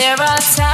There are times.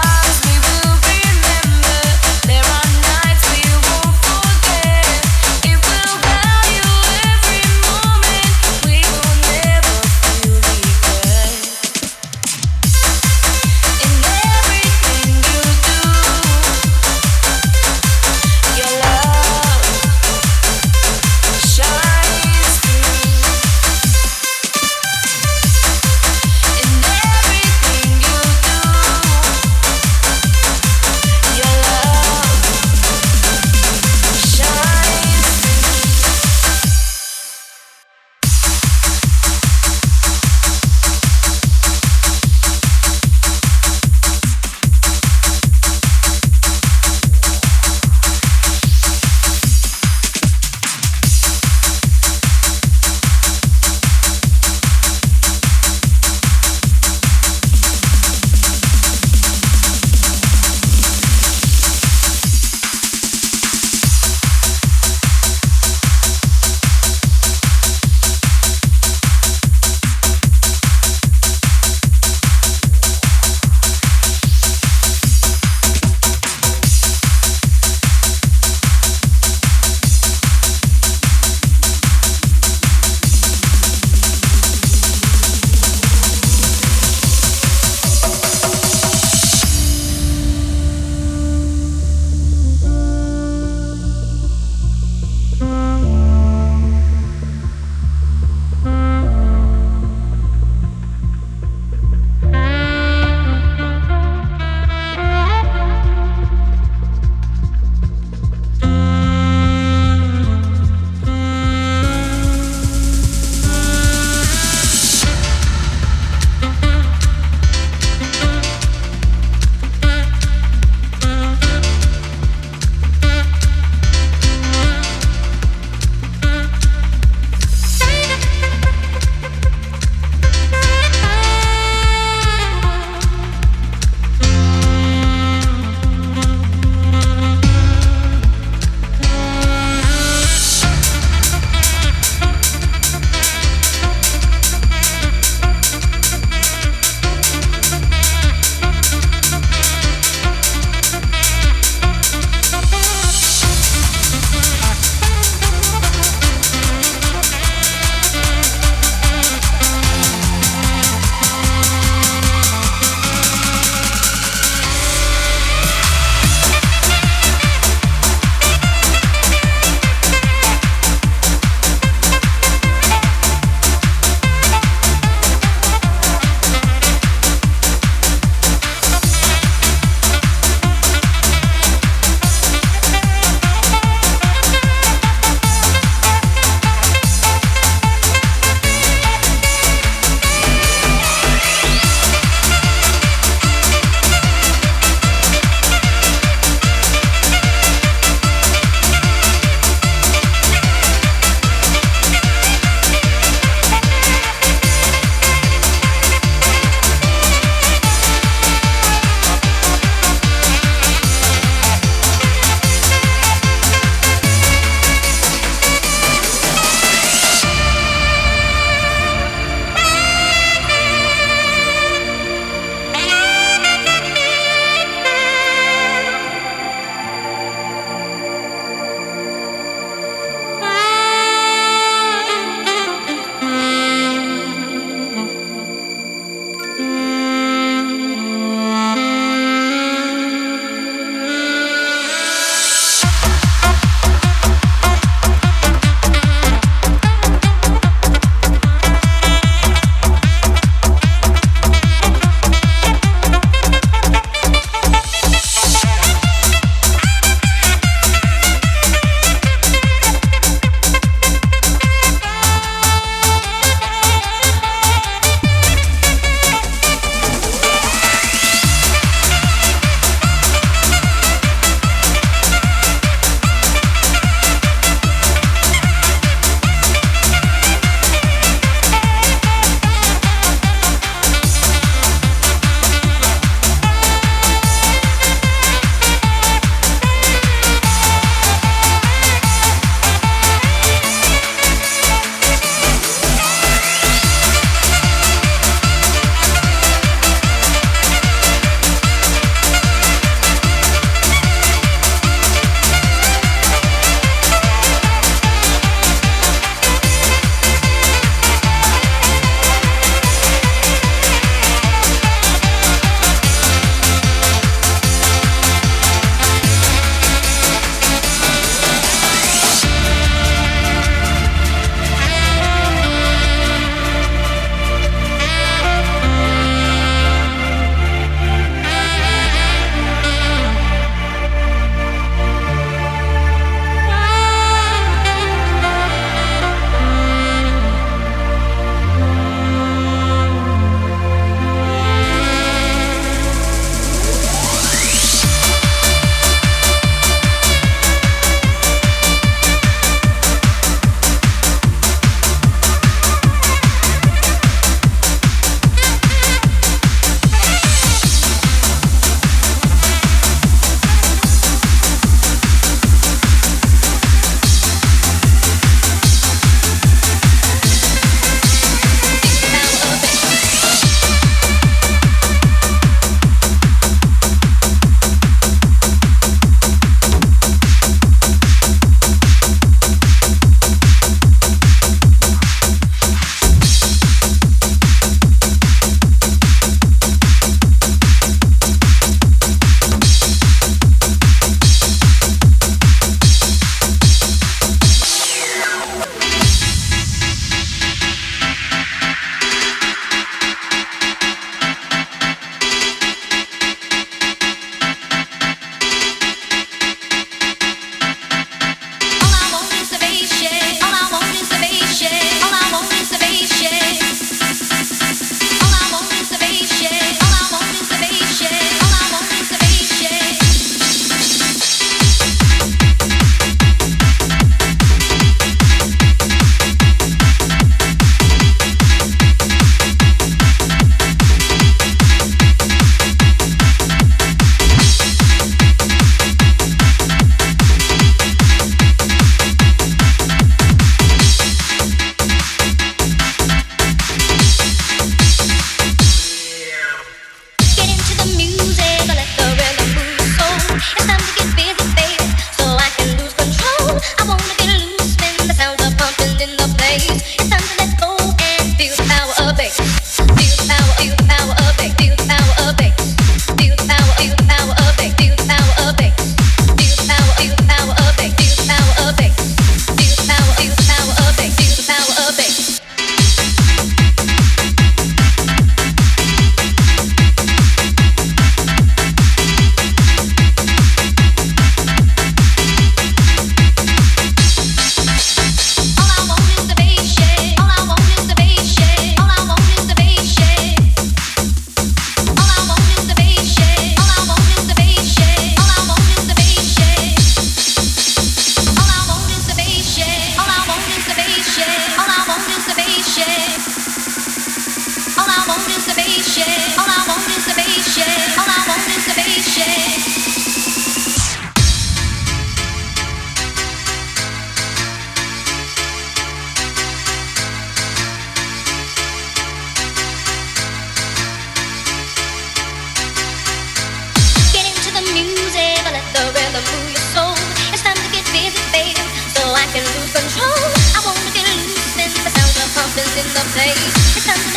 say